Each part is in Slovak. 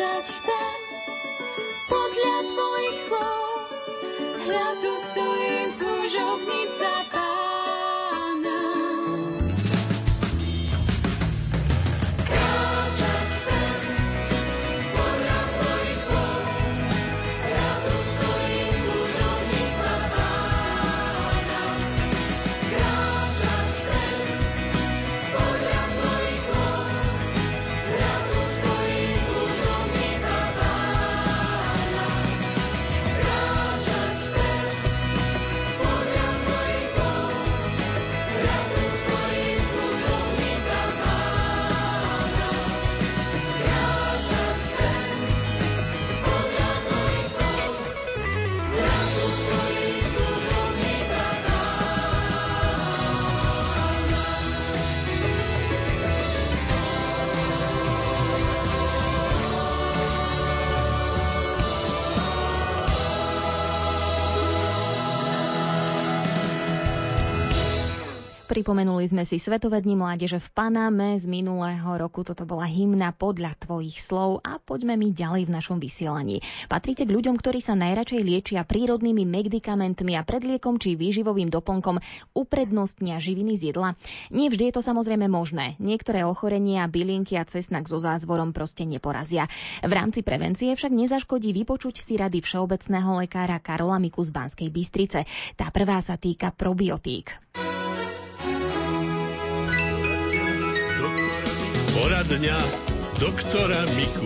Kráčať chcem podľa tvojich slov, hľa tu stojím služobnica Pripomenuli sme si Svetové dni mládeže v Paname z minulého roku. Toto bola hymna podľa tvojich slov a poďme mi ďalej v našom vysielaní. Patríte k ľuďom, ktorí sa najradšej liečia prírodnými medikamentmi a predliekom či výživovým doplnkom uprednostnia živiny z jedla? Nie vždy je to samozrejme možné. Niektoré ochorenia, bylinky a cesnak so zázvorom proste neporazia. V rámci prevencie však nezaškodí vypočuť si rady všeobecného lekára Karola Miku z Banskej Bystrice. Tá prvá sa týka probiotík. Poradňa doktora Miku.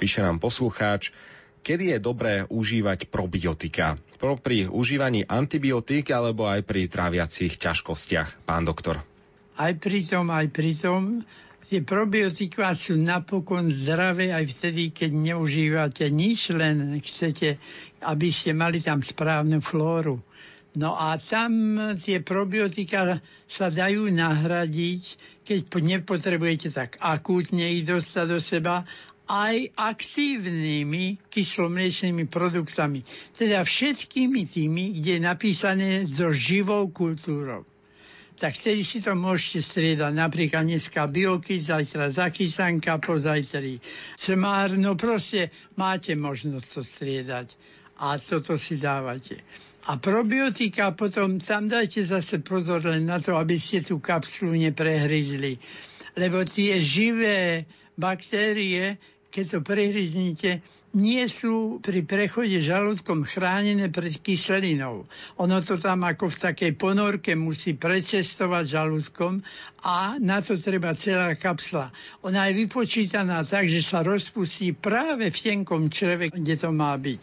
Píše nám poslucháč, kedy je dobré užívať probiotika? Pro pri užívaní antibiotík alebo aj pri tráviacich ťažkostiach, pán doktor? Aj pri tom, aj pri tom. Tie probiotika sú napokon zdravé aj vtedy, keď neužívate nič, len chcete, aby ste mali tam správnu flóru. No a tam tie probiotika sa dajú nahradiť keď nepotrebujete tak akútne ich dostať do seba, aj aktívnymi kyslomliečnými produktami. Teda všetkými tými, kde je napísané so živou kultúrou. Tak vtedy si to môžete striedať. Napríklad dneska bioky, zajtra zakysanka, pozajtri semár. No proste máte možnosť to striedať. A toto si dávate. A probiotika potom tam dajte zase pozor len na to, aby ste tú kapsulu neprehryzli. Lebo tie živé baktérie, keď to prehryznite, nie sú pri prechode žalúdkom chránené pred kyselinou. Ono to tam ako v takej ponorke musí precestovať žalúdkom a na to treba celá kapsla. Ona je vypočítaná tak, že sa rozpustí práve v tenkom čreve, kde to má byť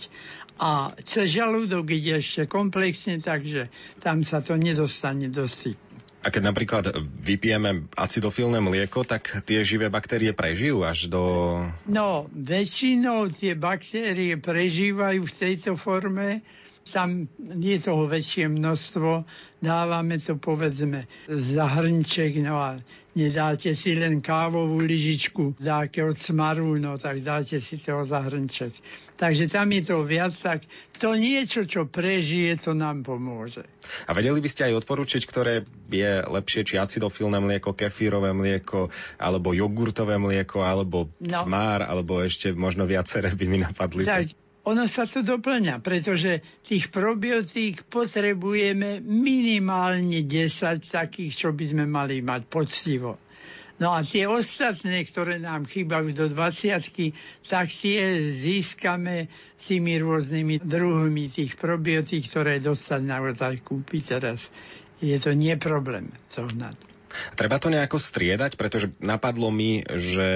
a cez žalúdok ide ešte komplexne, takže tam sa to nedostane do styku. A keď napríklad vypijeme acidofilné mlieko, tak tie živé baktérie prežijú až do... No, väčšinou tie baktérie prežívajú v tejto forme, tam je toho väčšie množstvo, dávame to povedzme za hrnček, no a nedáte si len kávovú lyžičku, dáke od smaru, no tak dáte si toho za hrnček. Takže tam je to viac, tak to niečo, čo prežije, to nám pomôže. A vedeli by ste aj odporučiť, ktoré je lepšie, či acidofilné mlieko, kefírové mlieko, alebo jogurtové mlieko, alebo no. smár, alebo ešte možno viaceré by mi napadli. Tak, ono sa to doplňa, pretože tých probiotík potrebujeme minimálne 10 takých, čo by sme mali mať poctivo. No a tie ostatné, ktoré nám chýbajú do 20 tak tie získame tými rôznymi druhmi tých probiotík, ktoré dostať naozaj kúpiť teraz. Je to nie problém zohnať. Treba to nejako striedať, pretože napadlo mi, že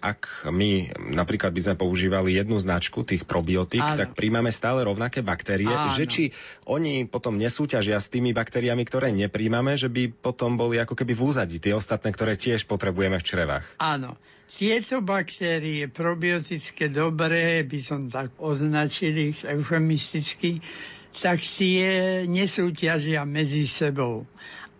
ak my napríklad by sme používali jednu značku tých probiotík, Áno. tak príjmame stále rovnaké baktérie, Áno. že či oni potom nesúťažia s tými baktériami, ktoré nepríjmame, že by potom boli ako keby v úzadi tie ostatné, ktoré tiež potrebujeme v črevách. Áno. Tieto baktérie probiotické dobré, by som tak označil ich eufemisticky, tak tie nesúťažia medzi sebou.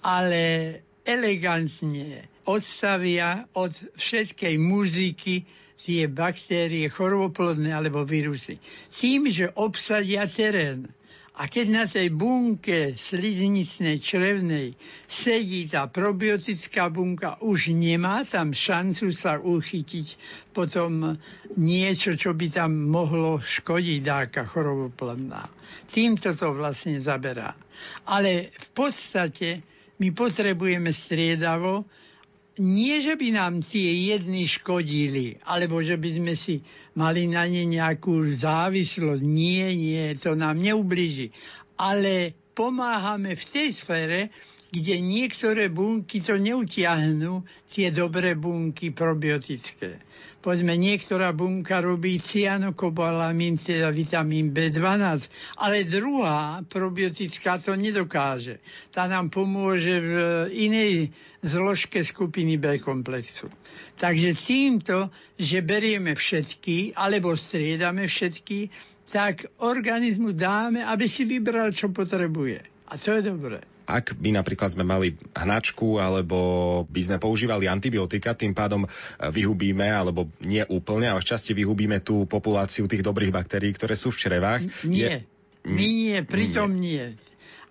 Ale elegantne odstavia od všetkej muziky tie baktérie choroboplodné alebo vírusy. Tým, že obsadia terén A keď na tej bunke sliznicnej črevnej sedí tá probiotická bunka, už nemá tam šancu sa uchytiť potom niečo, čo by tam mohlo škodiť dáka choroboplavná. Týmto to vlastne zaberá. Ale v podstate my potrebujeme striedavo, nie, že by nám tie jedny škodili, alebo že by sme si mali na ne nejakú závislosť. Nie, nie, to nám neubliží. Ale pomáhame v tej sfére, kde niektoré bunky to neutiahnú, tie dobré bunky probiotické. Povedzme, niektorá bunka robí cyanokobalamín, teda vitamín B12, ale druhá probiotická to nedokáže. Tá nám pomôže v inej zložke skupiny B komplexu. Takže týmto, že berieme všetky, alebo striedame všetky, tak organizmu dáme, aby si vybral, čo potrebuje. A to je dobré. Ak by napríklad sme mali hnačku alebo by sme používali antibiotika, tým pádom e, vyhubíme, alebo nie úplne, ale časti vyhubíme tú populáciu tých dobrých baktérií, ktoré sú v črevách. Nie, je... my nie, pritom nie. nie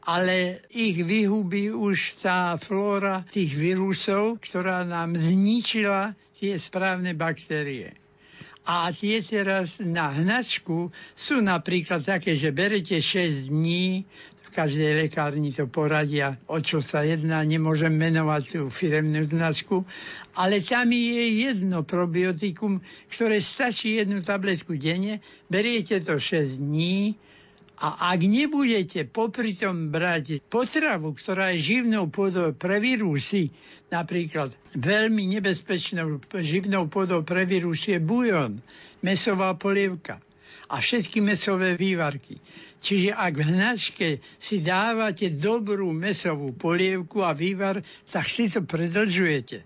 ale ich vyhubí už tá flóra tých vírusov, ktorá nám zničila tie správne baktérie. A tie teraz na hnačku sú napríklad také, že berete 6 dní, v každej lekárni to poradia, o čo sa jedná, nemôžem menovať tú firemnú značku, ale tam je jedno probiotikum, ktoré stačí jednu tabletku denne, beriete to 6 dní a ak nebudete popri tom brať potravu, ktorá je živnou pôdou pre vírusy, napríklad veľmi nebezpečnou živnou pôdou pre vírus je bujon, mesová polievka a všetky mesové vývarky. Čiže ak v hnačke si dávate dobrú mesovú polievku a vývar, tak si to predlžujete.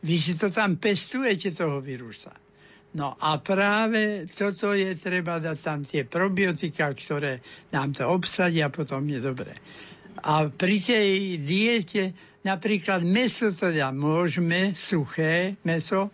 Vy si to tam pestujete, toho vírusa. No a práve toto je treba dať tam tie probiotika, ktoré nám to obsadia, potom je dobré. A pri tej diete napríklad meso teda môžeme, suché meso,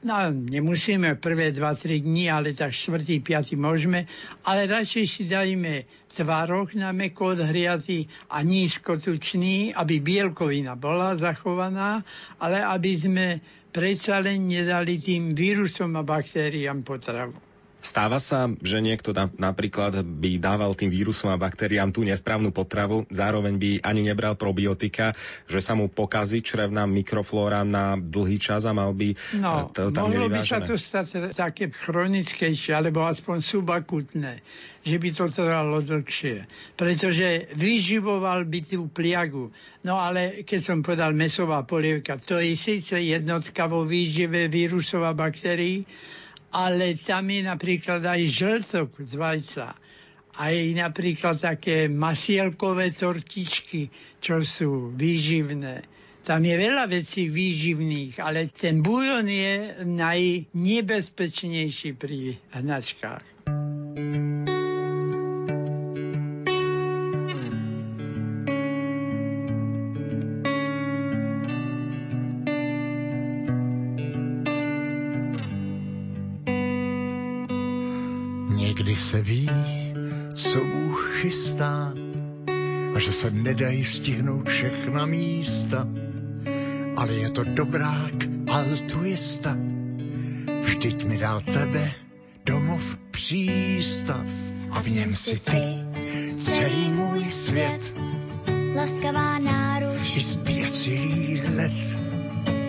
No, nemusíme prvé 2-3 dní, ale tak 4. 5. môžeme, ale radšej si dajme tvarok na meko odhriatý a nízkotučný, aby bielkovina bola zachovaná, ale aby sme predsa len nedali tým vírusom a baktériám potravu. Stáva sa, že niekto na, napríklad by dával tým vírusom a baktériám tú nesprávnu potravu, zároveň by ani nebral probiotika, že sa mu pokazí črevná mikroflóra na dlhý čas a mal by no, to tam mohlo by sa to stať také chronickejšie, alebo aspoň subakutné, že by to trvalo dlhšie. Pretože vyživoval by tú pliagu. No ale keď som povedal mesová polievka, to je síce jednotka vo výžive vírusov a baktérií, ale tam je napríklad aj žltok z vajca. Aj napríklad také masielkové tortičky, čo sú výživné. Tam je veľa vecí výživných, ale ten bujon je najnebezpečnejší pri hnačkách. Se ví, co Bůh chystá a že se nedají stihnout všechna místa, ale je to dobrák altruista. Vždyť mi dal tebe domov přístav a v něm si ty celý můj svět. Laskavá náruč. I zběsilý let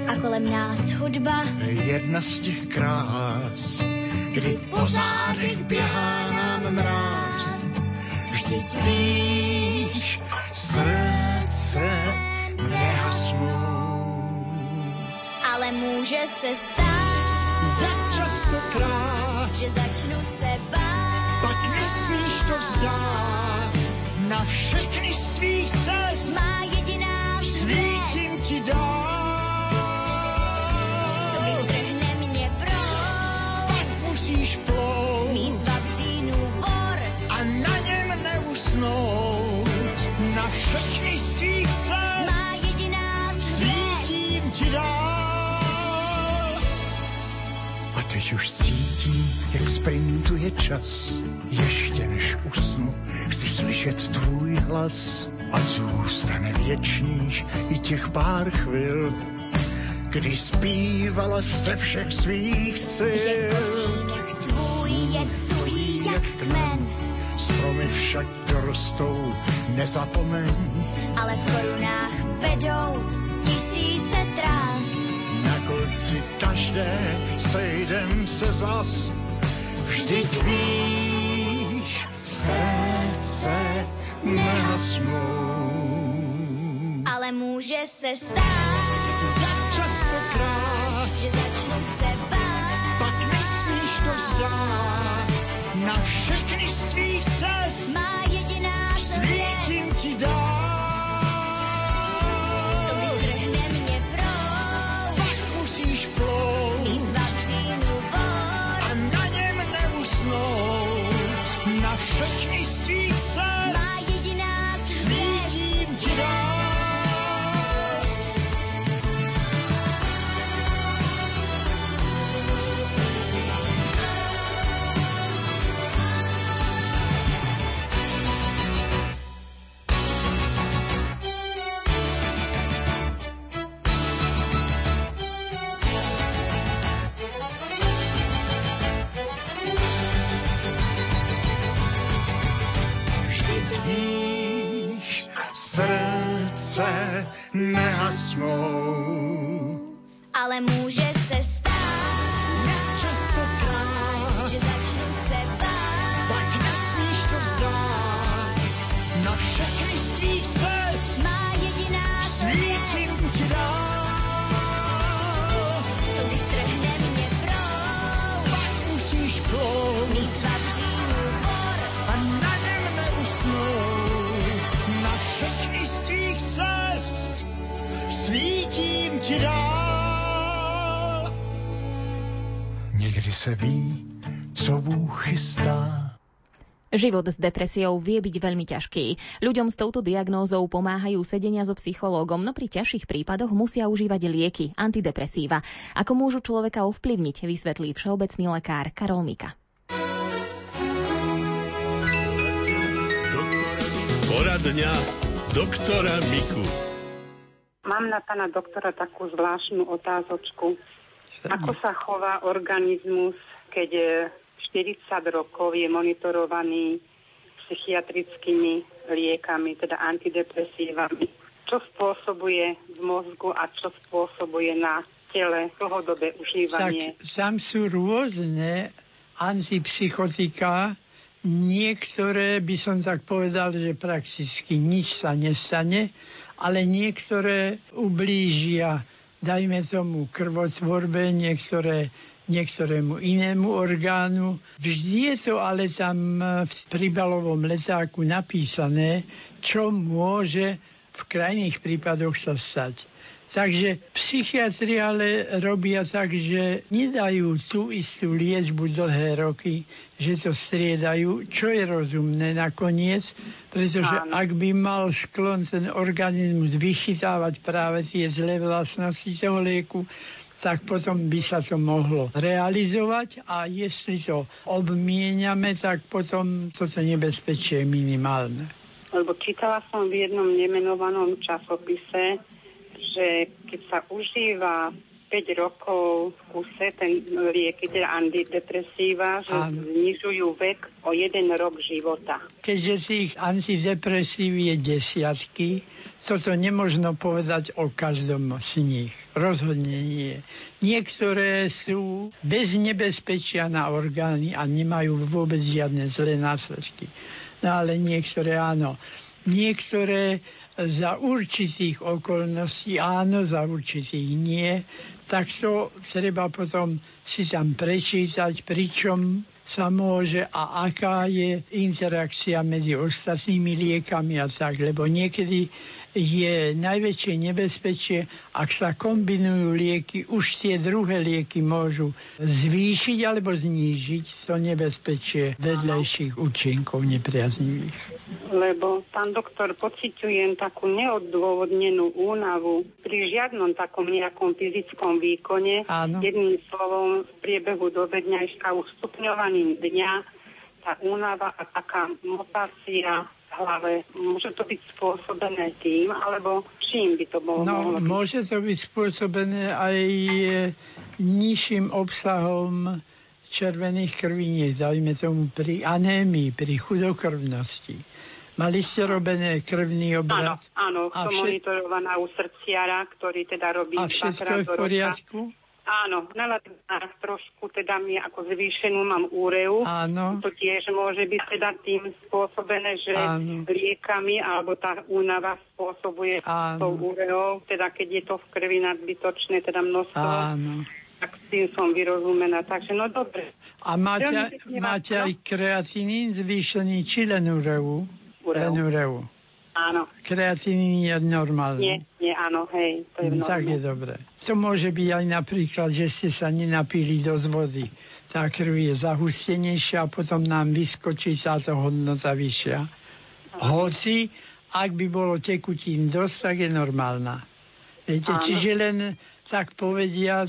a kolem nás hudba. Jedna z těch krás kdy po zádech běhá nám mráz. Vždyť víš, srdce nehasnou. Ale může se stát, tak častokrát, že začnu se bát. Pak nesmíš to vzdát, na všechny z tvých cest má jediná svítím ti dát. Všechny z tvých cest. Má jediná Svítím ti dál. A Teď už cítím, jak sprintuje čas. Ještě než usnu, chci slyšet tvůj hlas. A zůstane věčných i těch pár chvil, kdy zpívala se všech svých sil. Že však dorostou, nezapomeň. ale v korunách vedou tisíce trás. Na konci každé sejdem se zas. Vždyť víš, srdce nehasnou. Ale může se stát, Jak častokrát, že začnu se bát. pak nesmíš to vzdát. Na všechny z srdce nehasnou. Ale může ti dál. Někdy se ví, co Bůh chystá. Život s depresiou vie byť veľmi ťažký. Ľuďom s touto diagnózou pomáhajú sedenia so psychológom, no pri ťažších prípadoch musia užívať lieky, antidepresíva. Ako môžu človeka ovplyvniť, vysvetlí všeobecný lekár Karol Mika. Poradňa doktora Miku. Mám na pána doktora takú zvláštnu otázočku. Ako sa chová organizmus, keď e, 40 rokov je monitorovaný psychiatrickými liekami, teda antidepresívami? Čo spôsobuje v mozgu a čo spôsobuje na tele dlhodobé užívanie? Tak, tam sú rôzne antipsychotika, niektoré by som tak povedal, že prakticky nič sa nestane, ale niektoré ublížia, dajme tomu, krvotvorbe, niektoré niektorému inému orgánu. Vždy je to ale tam v príbalovom letáku napísané, čo môže v krajných prípadoch sa stať. Takže psychiatri ale robia tak, že nedajú tú istú liečbu dlhé roky, že to striedajú, čo je rozumné nakoniec, pretože Áno. ak by mal sklon ten organizmus vychytávať práve tie zlé vlastnosti toho lieku, tak potom by sa to mohlo realizovať a jestli to obmieniame, tak potom toto nebezpečie je minimálne. Lebo čítala som v jednom nemenovanom časopise, že keď sa užíva 5 rokov v kuse ten lieky, teda antidepresíva, že Áno. znižujú vek o jeden rok života. Keďže tých antidepresív je desiatky, toto nemožno povedať o každom z nich. Rozhodne nie. Niektoré sú bez nebezpečia na orgány a nemajú vôbec žiadne zlé následky. No ale niektoré áno. Niektoré za určitých okolností áno, za určitých nie. Tak to treba potom si tam prečítať, pričom sa môže a aká je interakcia medzi ostatnými liekami a tak, lebo niekedy je najväčšie nebezpečie, ak sa kombinujú lieky, už tie druhé lieky môžu zvýšiť alebo znížiť to nebezpečie vedľajších účinkov nepriaznivých. Lebo, pán doktor, pociťujem takú neoddôvodnenú únavu pri žiadnom takom nejakom fyzickom výkone. Áno. Jedným slovom, v priebehu do dňajška ustupňovaním dňa tá únava a taká motácia hlave. Môže to byť spôsobené tým, alebo čím by to bolo? No, môže to byť spôsobené aj e, nižším obsahom červených krviniek, dajme tomu pri anémii, pri chudokrvnosti. Mali ste robené krvný obraz? Áno, áno, som všet... monitorovaná u srdciara, ktorý teda robí A všetko je v poriadku? Áno, naladná trošku teda mi ako zvýšenú mám úreu. Áno. To tiež môže byť teda tým spôsobené, že Áno. liekami alebo tá únava spôsobuje Áno. tou úreou, teda keď je to v krvi nadbytočné, teda množstvo. Áno. Tak s tým som vyrozumená. Takže no dobre. A máte, máte aj kreatinín zvýšený či len? Ureu. Len ureu. Áno. Kreatinín je normálny. Nie, nie, áno, hej, to je Mm, Tak je dobre. To môže byť aj napríklad, že ste sa nenapili dosť vody. Tá krv je zahustenejšia a potom nám vyskočí táto hodnota vyššia. Hoci, ak by bolo tekutín dosť, tak je normálna. Viete, Áno. čiže len tak povediac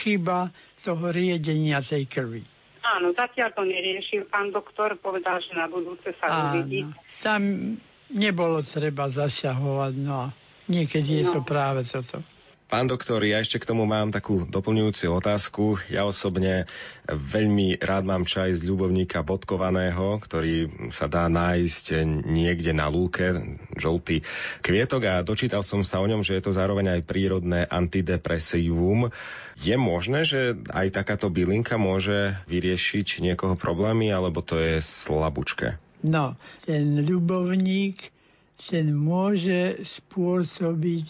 chyba toho riedenia tej krvi. Áno, zatiaľ to neriešil pán doktor, povedal, že na budúce sa uvidí. Tam nebolo treba zasťahovať, no a niekedy je to No. práve toto. Pán doktor, ja ešte k tomu mám takú doplňujúcu otázku. Ja osobne veľmi rád mám čaj z ľubovníka bodkovaného, ktorý sa dá nájsť niekde na lúke, žltý kvietok a dočítal som sa o ňom, že je to zároveň aj prírodné antidepresívum. Je možné, že aj takáto bylinka môže vyriešiť niekoho problémy, alebo to je slabúčke? No, ten ľubovník, ten môže spôsobiť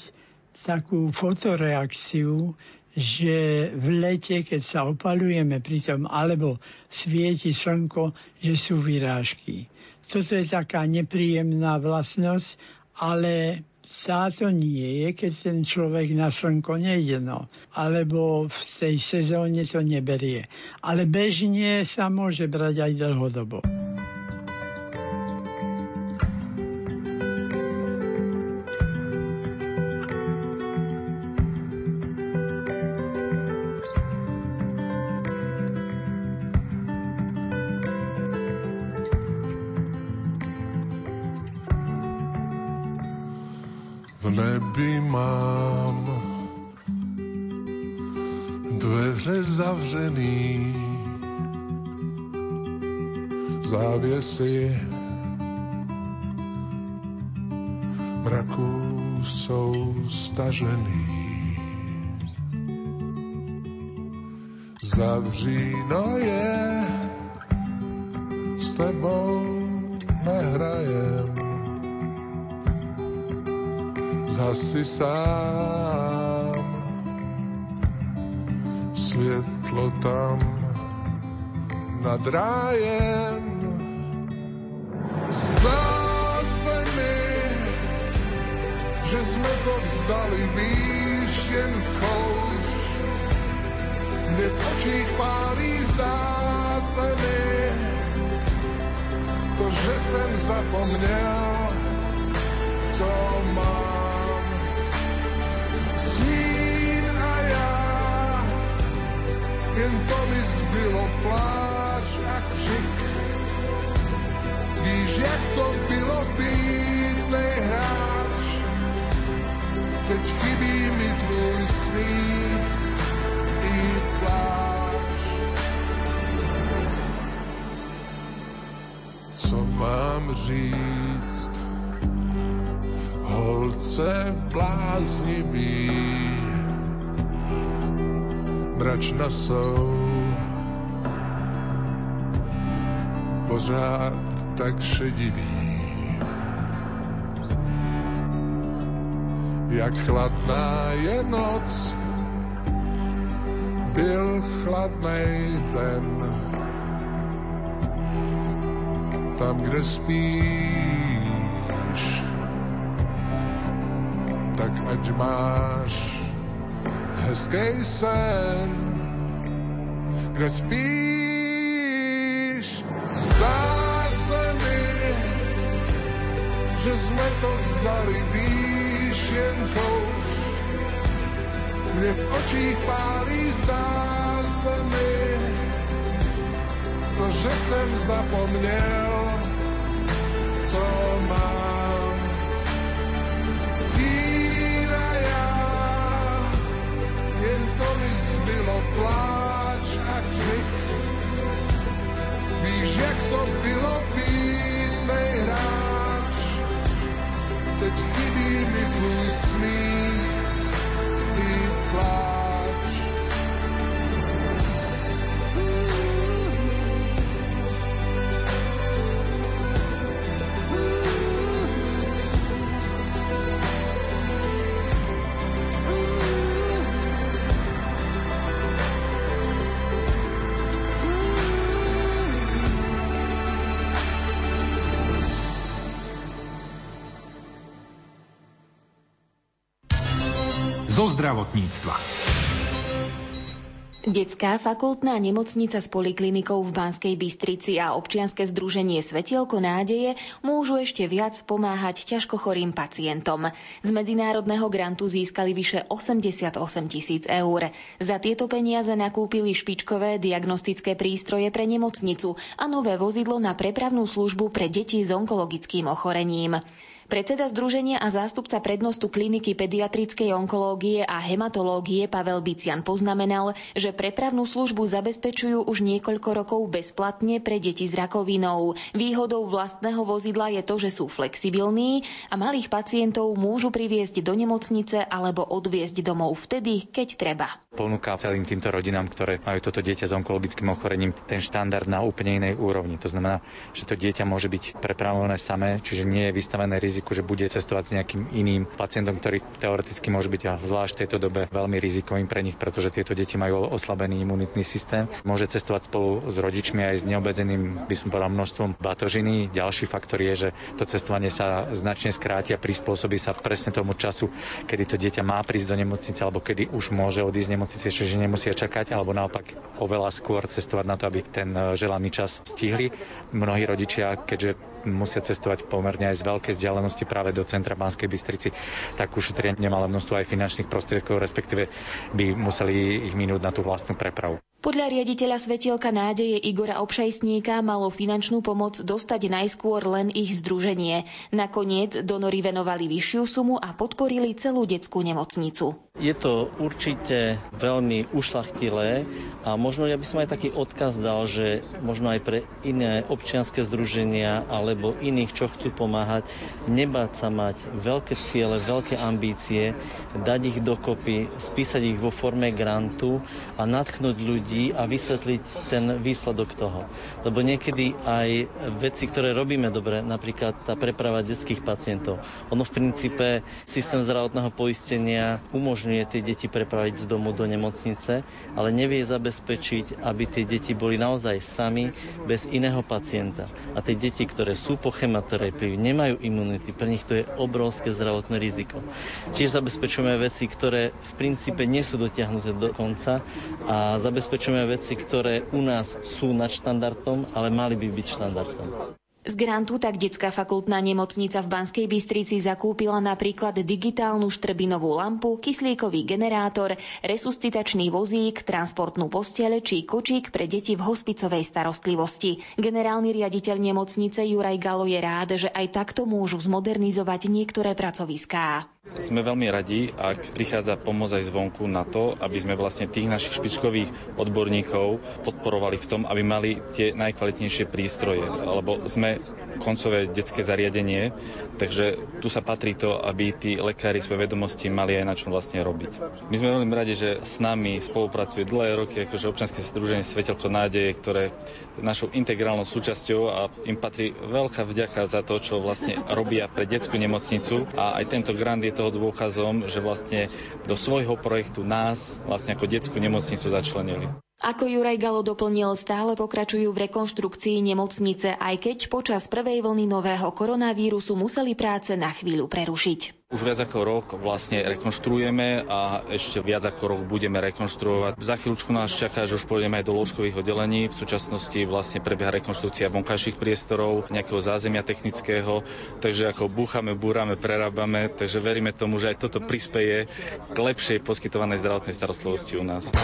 takú fotoreakciu, že v lete, keď sa opalujeme pri tom, alebo svieti slnko, že sú vyrážky. Toto je taká nepríjemná vlastnosť, ale táto nie je, keď ten človek na slnko nejde, no. Alebo v tej sezóne to neberie. Ale bežne sa môže brať aj dlhodobo. Nebi mám dveře zavřený, závěsy mraků jsou stažený. Zavříno je, zasi sám. Světlo tam nad rájem. Zdá se mi, že jsme to vzdali, víš, jen kouř. Mě v očích pálí, zdá se mi, to, že jsem zapomněl, co mám. Pláč a křik. Víš, jak to bylo být nejhráč, teď chybí mi tvůj smích i pláč. Co mám říct? holce bláznivý. Mračna jsou pořád tak šedivý. Jak chladná je noc, byl chladnej den. Tam, kde spíš, tak ať máš hezký sen, kde spíš. To vzdali výšienkou, mne v očích pálí, zdá se mi, to, že jsem zapomněl, co mám. Síla já, jen to mi zbylo pláč a křik. Víš, jak to bylo zdravotníctva. Detská fakultná nemocnica s poliklinikou v Banskej Bystrici a občianske združenie Svetielko nádeje môžu ešte viac pomáhať ťažkochorým pacientom. Z medzinárodného grantu získali vyše 88 tisíc eur. Za tieto peniaze nakúpili špičkové diagnostické prístroje pre nemocnicu a nové vozidlo na prepravnú službu pre deti s onkologickým ochorením. Predseda združenia a zástupca prednostu kliniky pediatrickej onkológie a hematológie Pavel Bician poznamenal, že prepravnú službu zabezpečujú už niekoľko rokov bezplatne pre deti s rakovinou. Výhodou vlastného vozidla je to, že sú flexibilní a malých pacientov môžu priviesť do nemocnice alebo odviesť domov vtedy, keď treba. Ponúka celým týmto rodinám, ktoré majú toto dieťa s onkologickým ochorením, ten štandard na úplne inej úrovni. To znamená, že to dieťa môže byť prepravované samé, čiže nie je vystavené riziku riziku, že bude cestovať s nejakým iným pacientom, ktorý teoreticky môže byť a zvlášť v tejto dobe veľmi rizikovým pre nich, pretože tieto deti majú oslabený imunitný systém. Môže cestovať spolu s rodičmi aj s neobmedzeným, by som povedal, množstvom batožiny. Ďalší faktor je, že to cestovanie sa značne skráti a prispôsobí sa presne tomu času, kedy to dieťa má prísť do nemocnice alebo kedy už môže odísť z nemocnice, že nemusia čakať, alebo naopak oveľa skôr cestovať na to, aby ten želaný čas stihli. Mnohí rodičia, keďže musia cestovať pomerne aj z veľkej vzdialenosti práve do centra Banskej Bystrici, tak ušetria nemalé množstvo aj finančných prostriedkov, respektíve by museli ich minúť na tú vlastnú prepravu. Podľa riaditeľa Svetielka nádeje Igora Obšajsníka malo finančnú pomoc dostať najskôr len ich združenie. Nakoniec donory venovali vyššiu sumu a podporili celú detskú nemocnicu. Je to určite veľmi ušlachtilé a možno ja by som aj taký odkaz dal, že možno aj pre iné občianske združenia alebo iných, čo chcú pomáhať, nebáť sa mať veľké ciele, veľké ambície, dať ich dokopy, spísať ich vo forme grantu a natchnúť ľudí ľudí a vysvetliť ten výsledok toho. Lebo niekedy aj veci, ktoré robíme dobre, napríklad tá preprava detských pacientov, ono v princípe systém zdravotného poistenia umožňuje tie deti prepraviť z domu do nemocnice, ale nevie zabezpečiť, aby tie deti boli naozaj sami, bez iného pacienta. A tie deti, ktoré sú po chemoterapii, nemajú imunity, pre nich to je obrovské zdravotné riziko. Čiže zabezpečujeme veci, ktoré v princípe nie sú dotiahnuté do konca a zabezpečujeme zabezpečujeme veci, ktoré u nás sú nad štandardom, ale mali by byť štandardom. Z grantu tak detská fakultná nemocnica v Banskej Bystrici zakúpila napríklad digitálnu štrbinovú lampu, kyslíkový generátor, resuscitačný vozík, transportnú posteľ či kočík pre deti v hospicovej starostlivosti. Generálny riaditeľ nemocnice Juraj Galo je rád, že aj takto môžu zmodernizovať niektoré pracoviská. Sme veľmi radi, ak prichádza pomoc aj zvonku na to, aby sme vlastne tých našich špičkových odborníkov podporovali v tom, aby mali tie najkvalitnejšie prístroje, lebo sme koncové detské zariadenie, takže tu sa patrí to, aby tí lekári svoje vedomosti mali aj na čom vlastne robiť. My sme veľmi radi, že s nami spolupracuje dlhé roky akože občanské združenie Svetelko nádeje, ktoré je našou integrálnou súčasťou a im patrí veľká vďaka za to, čo vlastne robia pre detskú nemocnicu a aj tento grant je toho dôkazom, že vlastne do svojho projektu nás vlastne ako detskú nemocnicu začlenili. Ako Juraj Galo doplnil, stále pokračujú v rekonštrukcii nemocnice, aj keď počas prvej vlny nového koronavírusu museli práce na chvíľu prerušiť. Už viac ako rok vlastne rekonštruujeme a ešte viac ako rok budeme rekonštruovať. Za chvíľučku nás čaká, že už pôjdeme aj do lôžkových oddelení. V súčasnosti vlastne prebieha rekonštrukcia vonkajších priestorov, nejakého zázemia technického, takže ako búchame, búrame, prerábame, takže veríme tomu, že aj toto prispeje k lepšej poskytovanej zdravotnej starostlivosti u nás.